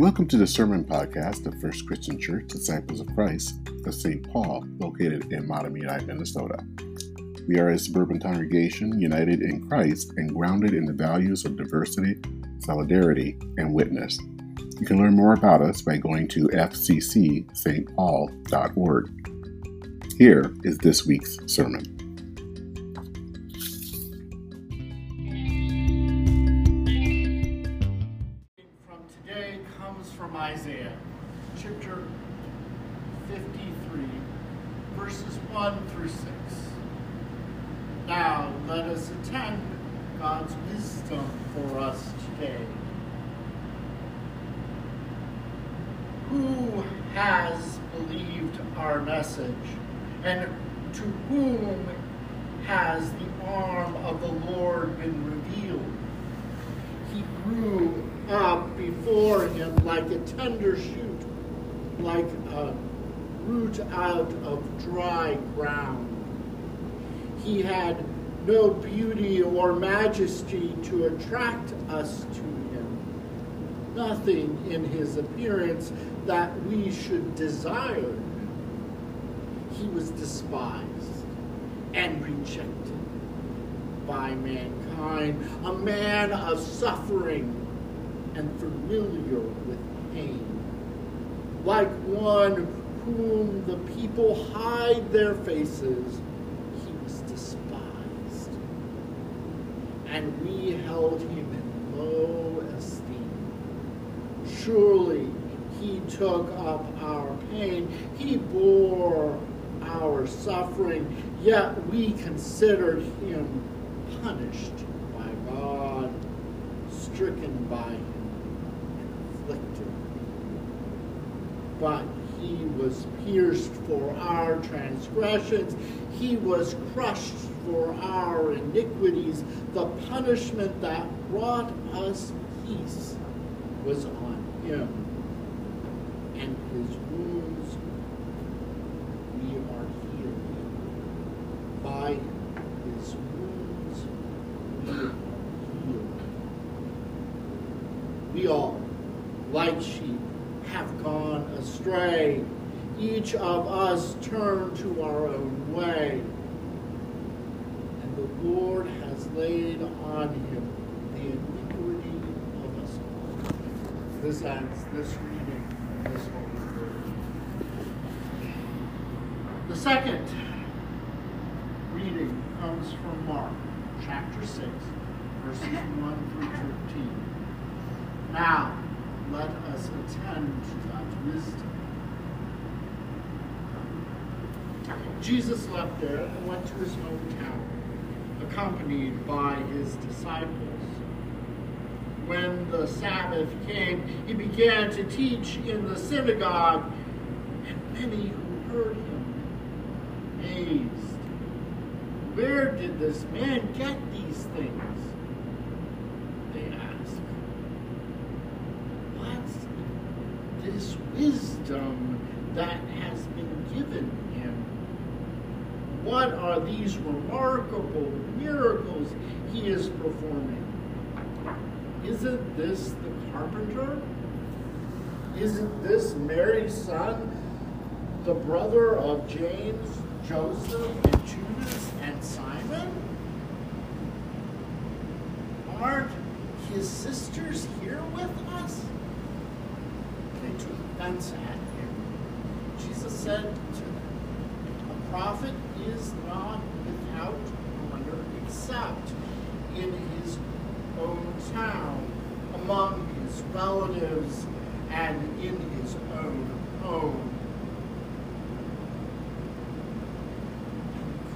Welcome to the Sermon Podcast of First Christian Church Disciples of Christ of St. Paul, located in Mahtomedi, Minnesota. We are a suburban congregation united in Christ and grounded in the values of diversity, solidarity, and witness. You can learn more about us by going to fccstpaul.org. Here is this week's sermon. Attend God's wisdom for us today. Who has believed our message, and to whom has the arm of the Lord been revealed? He grew up before him like a tender shoot, like a root out of dry ground. He had no beauty or majesty to attract us to him, nothing in his appearance that we should desire. He was despised and rejected by mankind, a man of suffering and familiar with pain. Like one whom the people hide their faces, he was despised. And we held him in low esteem. Surely he took up our pain, he bore our suffering, yet we considered him punished by God, stricken by him afflicted. But he was pierced for our transgressions, he was crushed for our iniquities. The punishment that brought us peace was on him, and his wounds we are healed. By his wounds we are healed. We all like sheep, have gone astray. Each of us turned to our own way. And the Lord has laid on him the iniquity of us all. This ends this reading of this holy word. The second reading comes from Mark chapter 6, verses 1 through 13. Now, let us attend to God's wisdom. Jesus left there and went to his hometown, accompanied by his disciples. When the Sabbath came, he began to teach in the synagogue, and many who heard him amazed. Where did this man get these things? this wisdom that has been given him. These remarkable miracles he is performing? Isn't this the carpenter? Isn't this Mary's son, the brother of James, Joseph, and Judas, and Simon? Aren't his sisters here with us? They took offense at him. Jesus said to them, prophet is not without honor except in his own town, among his relatives, and in his own home.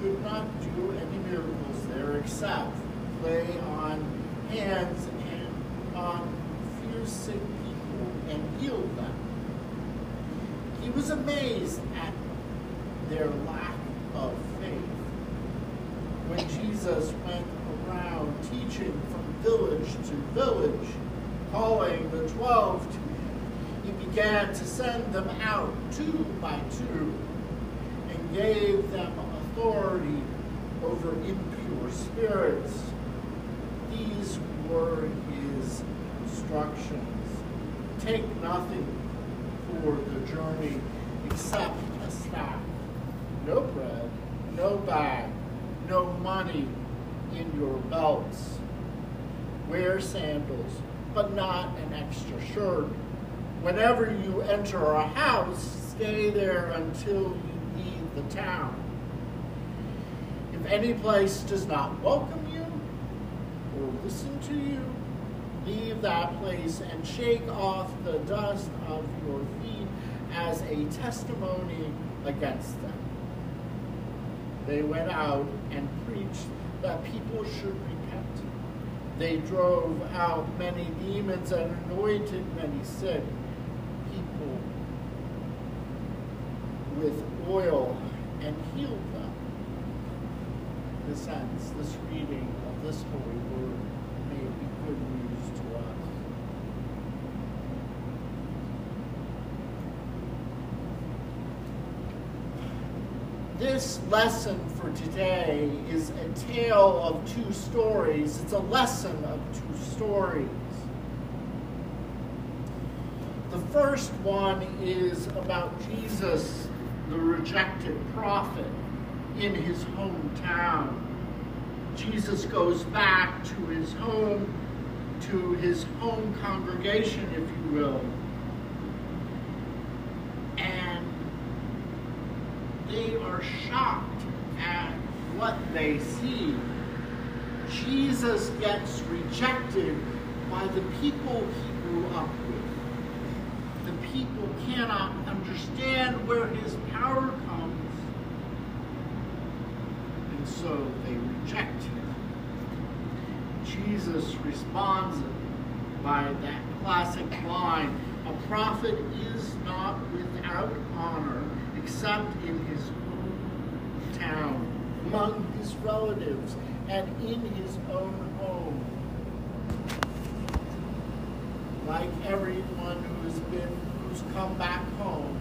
He could not do any miracles there except lay on hands and on fear sick people and heal them. He was amazed at their lack of faith. When Jesus went around teaching from village to village, calling the twelve to him, he began to send them out two by two and gave them authority over impure spirits. These were his instructions Take nothing for the journey except a staff, no bread, no bag, no money in your belts. Wear sandals, but not an extra shirt. Whenever you enter a house, stay there until you leave the town. If any place does not welcome you or listen to you, leave that place and shake off the dust of your feet as a testimony against them. They went out and preached that people should repent. They drove out many demons and anointed many sick people with oil and healed them. This ends this reading of this holy word may be good news to us. This lesson for today is a tale of two stories. It's a lesson of two stories. The first one is about Jesus, the rejected prophet, in his hometown. Jesus goes back to his home, to his home congregation, if you will. And they are shocked at what they see. Jesus gets rejected by the people he grew up with. The people cannot understand where his power comes, and so they reject him. Jesus responds by that classic line a prophet is not without honor except in his own town, among his relatives, and in his own home. Like everyone who has been, who's come back home,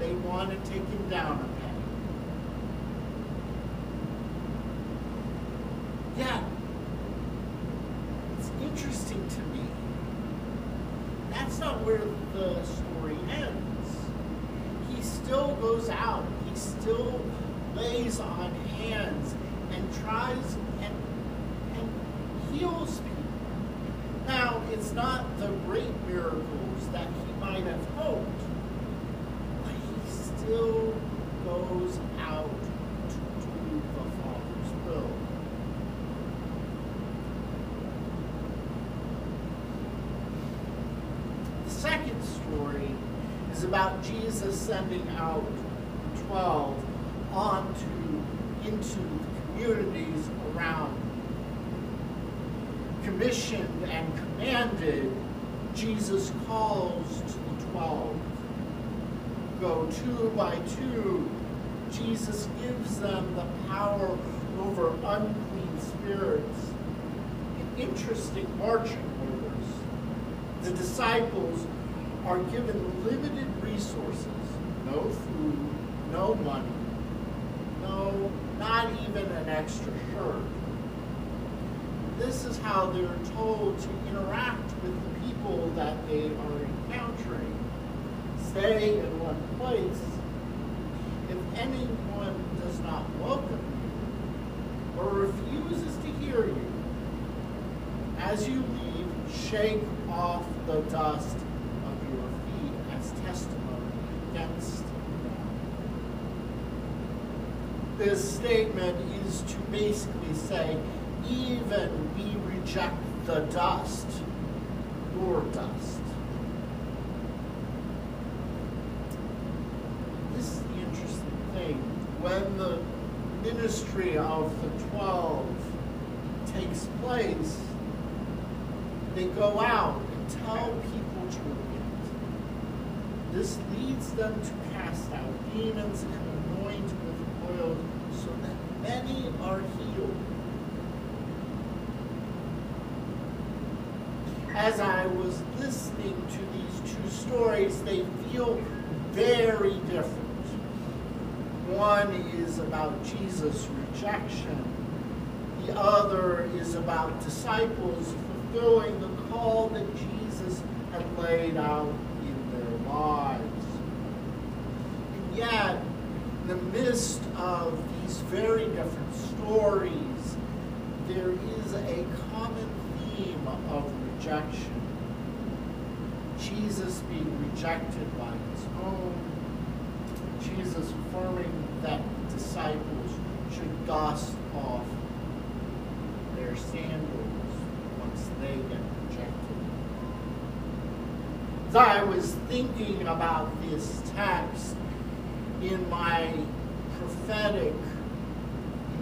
they want to take him down a peg. Yeah, it's interesting to me. That's not where the story ends. Still goes out. He still lays on hands and tries and, and heals people. Now, it's not the great miracles that he might have hoped, but he still goes out to do the Father's will. The second story is about Jesus sending out the 12 onto into communities around. Commissioned and commanded, Jesus calls to the 12. Go two by two. Jesus gives them the power over unclean spirits. In interesting marching orders, the disciples are given limited resources no food, no money, no, not even an extra shirt. This is how they're told to interact with the people that they are encountering. Stay in one place. If anyone does not welcome you or refuses to hear you, as you leave, shake off the dust of your feet as testimony against them. This statement is to basically say, even we reject the dust, your dust. This is the interesting thing. When the ministry of the twelve takes place, they go out and tell people to. This leads them to cast out demons and anoint with oil so that many are healed. As I was listening to these two stories, they feel very different. One is about Jesus' rejection. The other is about disciples fulfilling the call that Jesus had laid out lives. And yet, in the midst of these very different stories, there is a common theme of rejection. Jesus being rejected by his own, Jesus affirming that disciples should dust off their sandals once they get. As I was thinking about this text in my prophetic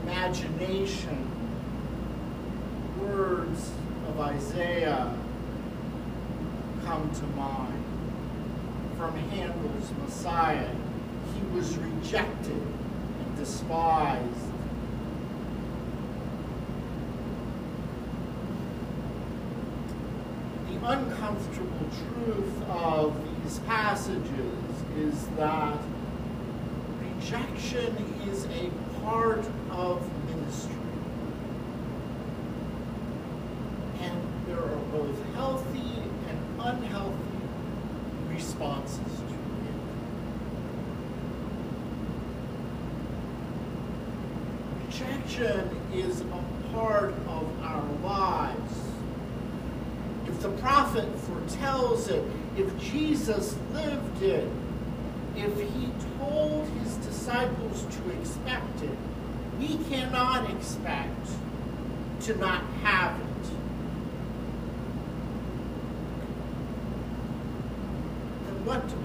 imagination, words of Isaiah come to mind. From Handel's Messiah, he was rejected and despised. The uncomfortable truth of these passages is that rejection is a part of ministry. And there are both healthy and unhealthy responses to it. Rejection is a part of our lives. If the prophet foretells it, if Jesus lived it, if he told his disciples to expect it, we cannot expect to not have it. And what do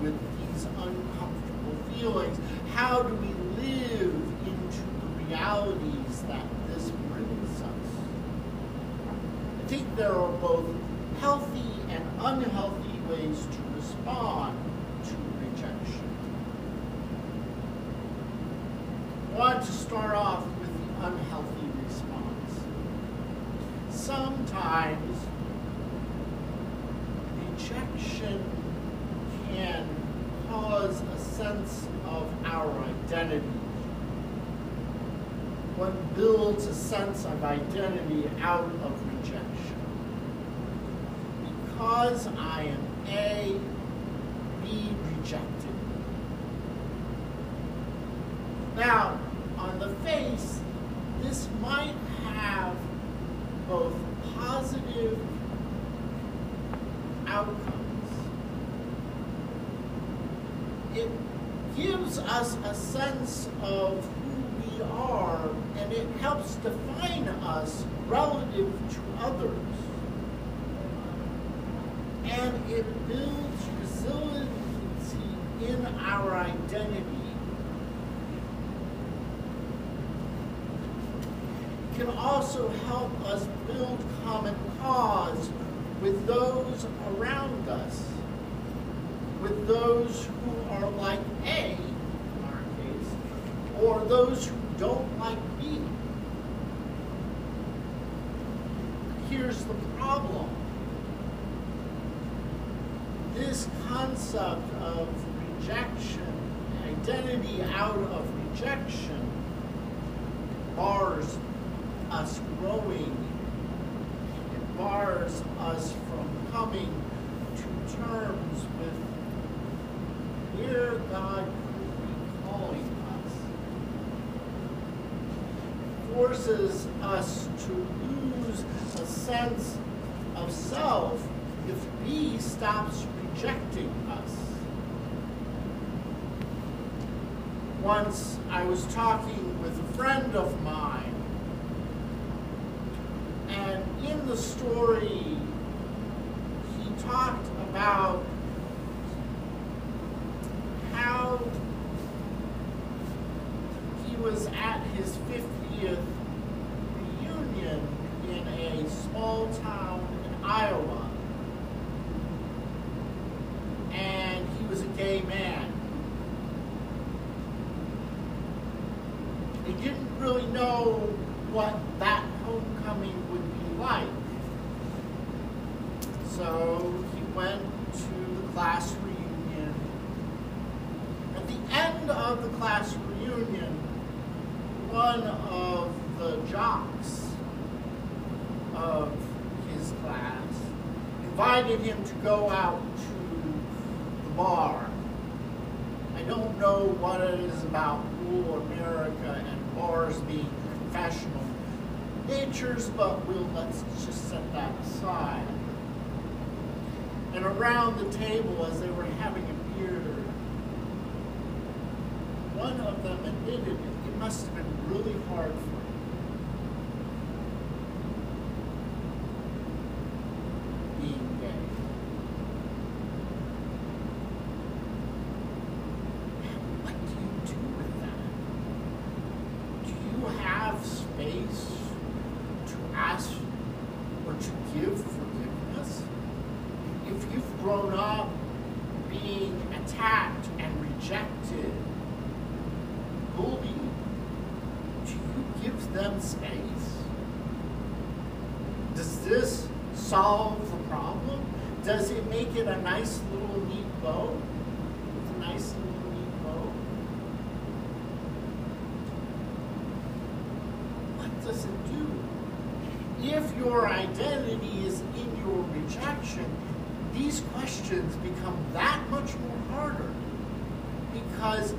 with these uncomfortable feelings? How do we live into the realities that this brings us? I think there are both healthy and unhealthy ways to respond to rejection. I want to start off with the unhealthy response. Sometimes rejection can cause a sense of our identity. One builds a sense of identity out of rejection. Because I am A, be rejected. Now, on the face, this might have both positive outcomes. It gives us a sense of who we are and it helps define us relative to others. And it builds resiliency in our identity. It can also help us build common cause with those around us, with those who are like A, in our case, or those who don't like B. Here's the problem. This concept of rejection, identity out of rejection, bars us growing. It bars us from coming to terms with where God calling us. Forces us to lose a sense of self if B stops rejecting us. Once I was talking with a friend of mine, and in the story, he talked about how he was at his 50th reunion in a small town in Iowa. And he was a gay man. He didn't really know what that homecoming would be like. So he went to the class reunion. At the end of the class reunion, one of the jocks of his class invited him to go out to the bar. I don't know what it is about rural America and bars being confessional natures, but we'll let's just set that aside. And around the table, as they were having a beer, one of them admitted it must have been really hard for him. Being gay. What do you do with that? Do you have space to ask or to give forgiveness? If you've grown up being attacked and rejected, bullied, do you them space? Does this solve the problem? Does it make it a nice little neat bow? It's a nice little neat bow. What does it do? If your identity is in your rejection, these questions become that much more harder because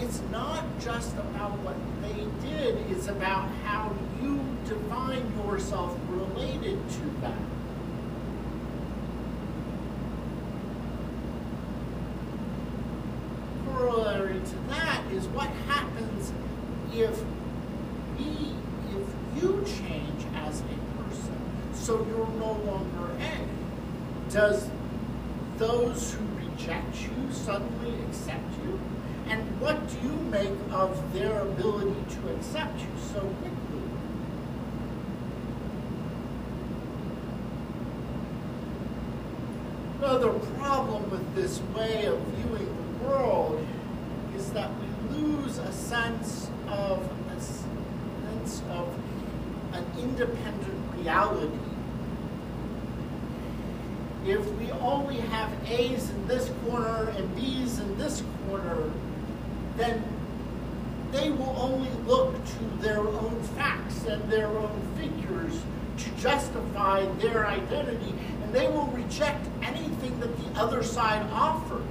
it's not just about what they did, it's about how you define yourself related to that. Corollary to that is what happens if if you change as a person, so you're no longer A. Does those who reject you suddenly accept you? And what do you make of their ability to accept you so quickly? Another problem with this way of viewing the world is that we lose a sense of a sense of an independent reality. If we only have A's in this corner and B's in this corner, then they will only look to their own facts and their own figures to justify their identity, and they will reject anything that the other side offers.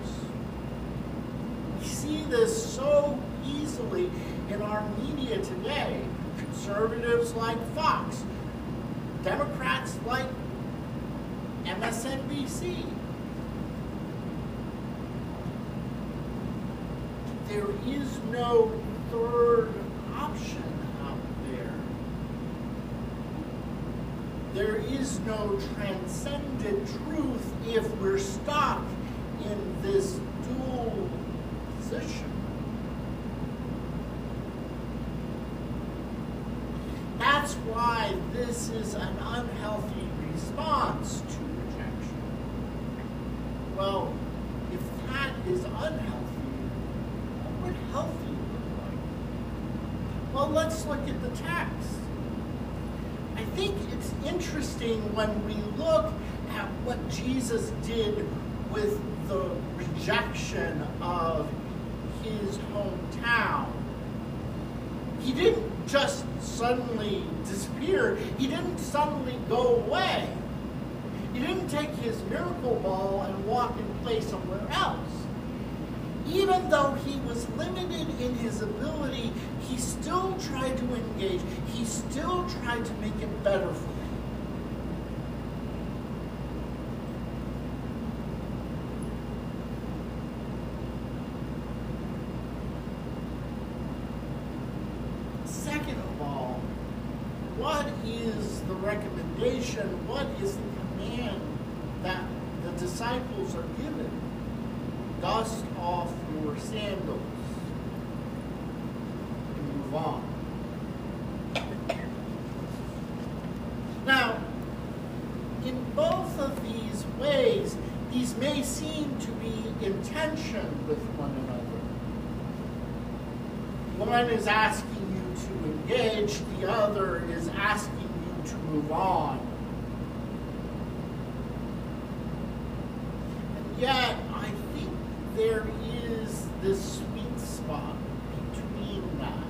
We see this so easily in our media today. Conservatives like Fox, Democrats like MSNBC. There is no third option out there. There is no transcendent truth if we're stuck in this dual position. That's why this is an unhealthy response to rejection. Well, if that is unhealthy, what would healthy look like? Well, let's look at the text. I think it's interesting when we look at what Jesus did with the rejection of his hometown. He didn't just suddenly disappear. He didn't suddenly go away. He didn't take his miracle ball and walk and play somewhere else. Even though he was limited in his ability, still tried to engage. He still tried to make it better for me. Second of all, what is the recommendation? What is the command that the disciples are given? Dust off your sandals on. Now, in both of these ways, these may seem to be in tension with one another. One is asking you to engage, the other is asking you to move on. And yet, I think there is this sweet spot between that.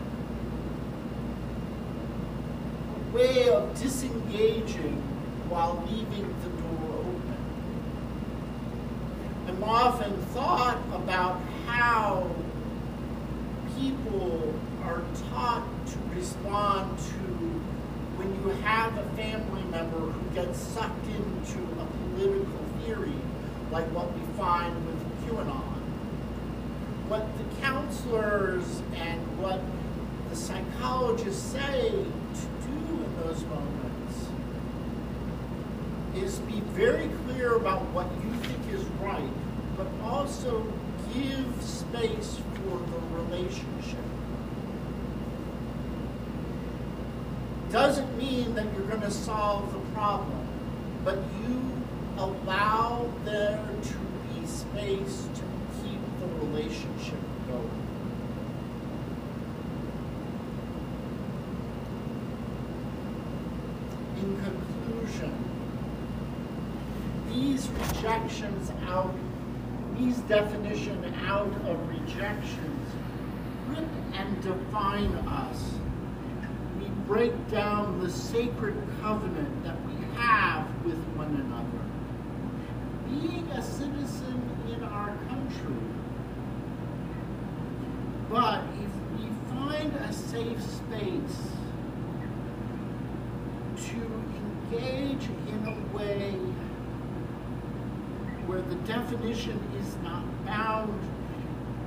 A way of disengaging while leaving the door open. I'm often thought about how people are taught to respond to when you have a family member who gets sucked into a political theory, like what we find with QAnon. What the counselors and what the psychologists say to do in those moments is be very clear about what you think is right, but also give space for the relationship. Doesn't mean that you're going to solve the problem, but you allow there to be space to keep the relationship going. In conclusion, these rejections out these definition out of rejections rip and define us. We break down the sacred covenant that we have with one another. Being a citizen in our country. But if we find a safe space to engage in a way where the definition is not bound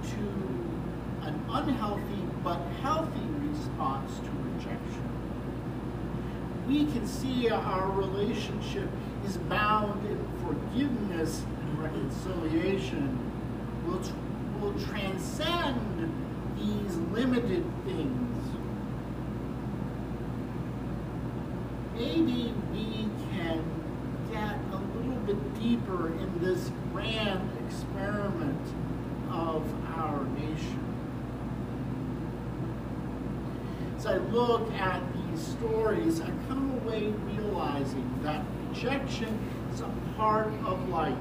to an unhealthy but healthy response to rejection. We can see our relationship is bound in forgiveness and reconciliation will, will transcend these limited things. Maybe we can get a little bit deeper in this grand experiment of our nation. As I look at these stories, I come away realizing that rejection is a part of life.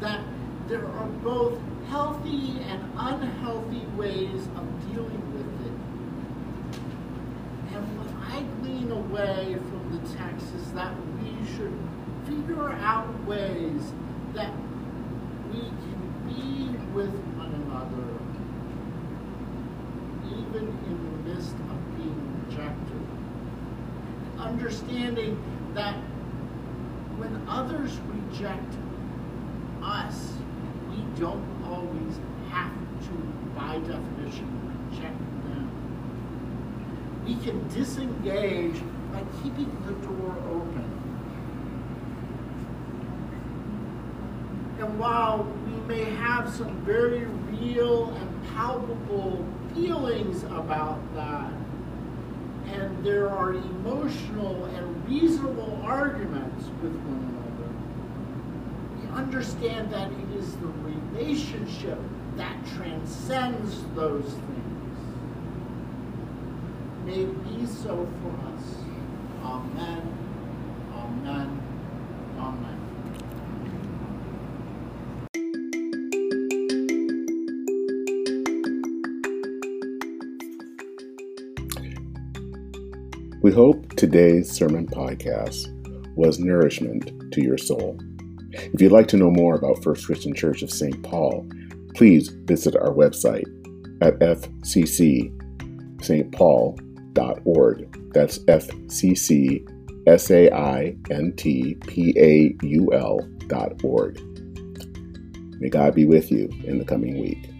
That there are both healthy and unhealthy ways of dealing with it. And what Glean away from the text is that we should figure out ways that we can be with one another even in the midst of being rejected. Understanding that when others reject us, we don't always have to, by definition, reject. We can disengage by keeping the door open. And while we may have some very real and palpable feelings about that, and there are emotional and reasonable arguments with one another, we understand that it is the relationship that transcends those things. May it be so for us. Amen. Amen. Amen. We hope today's sermon podcast was nourishment to your soul. If you'd like to know more about First Christian Church of St. Paul, please visit our website at fccstpaul.org. That's fccsaintpaul.org. May God be with you in the coming week.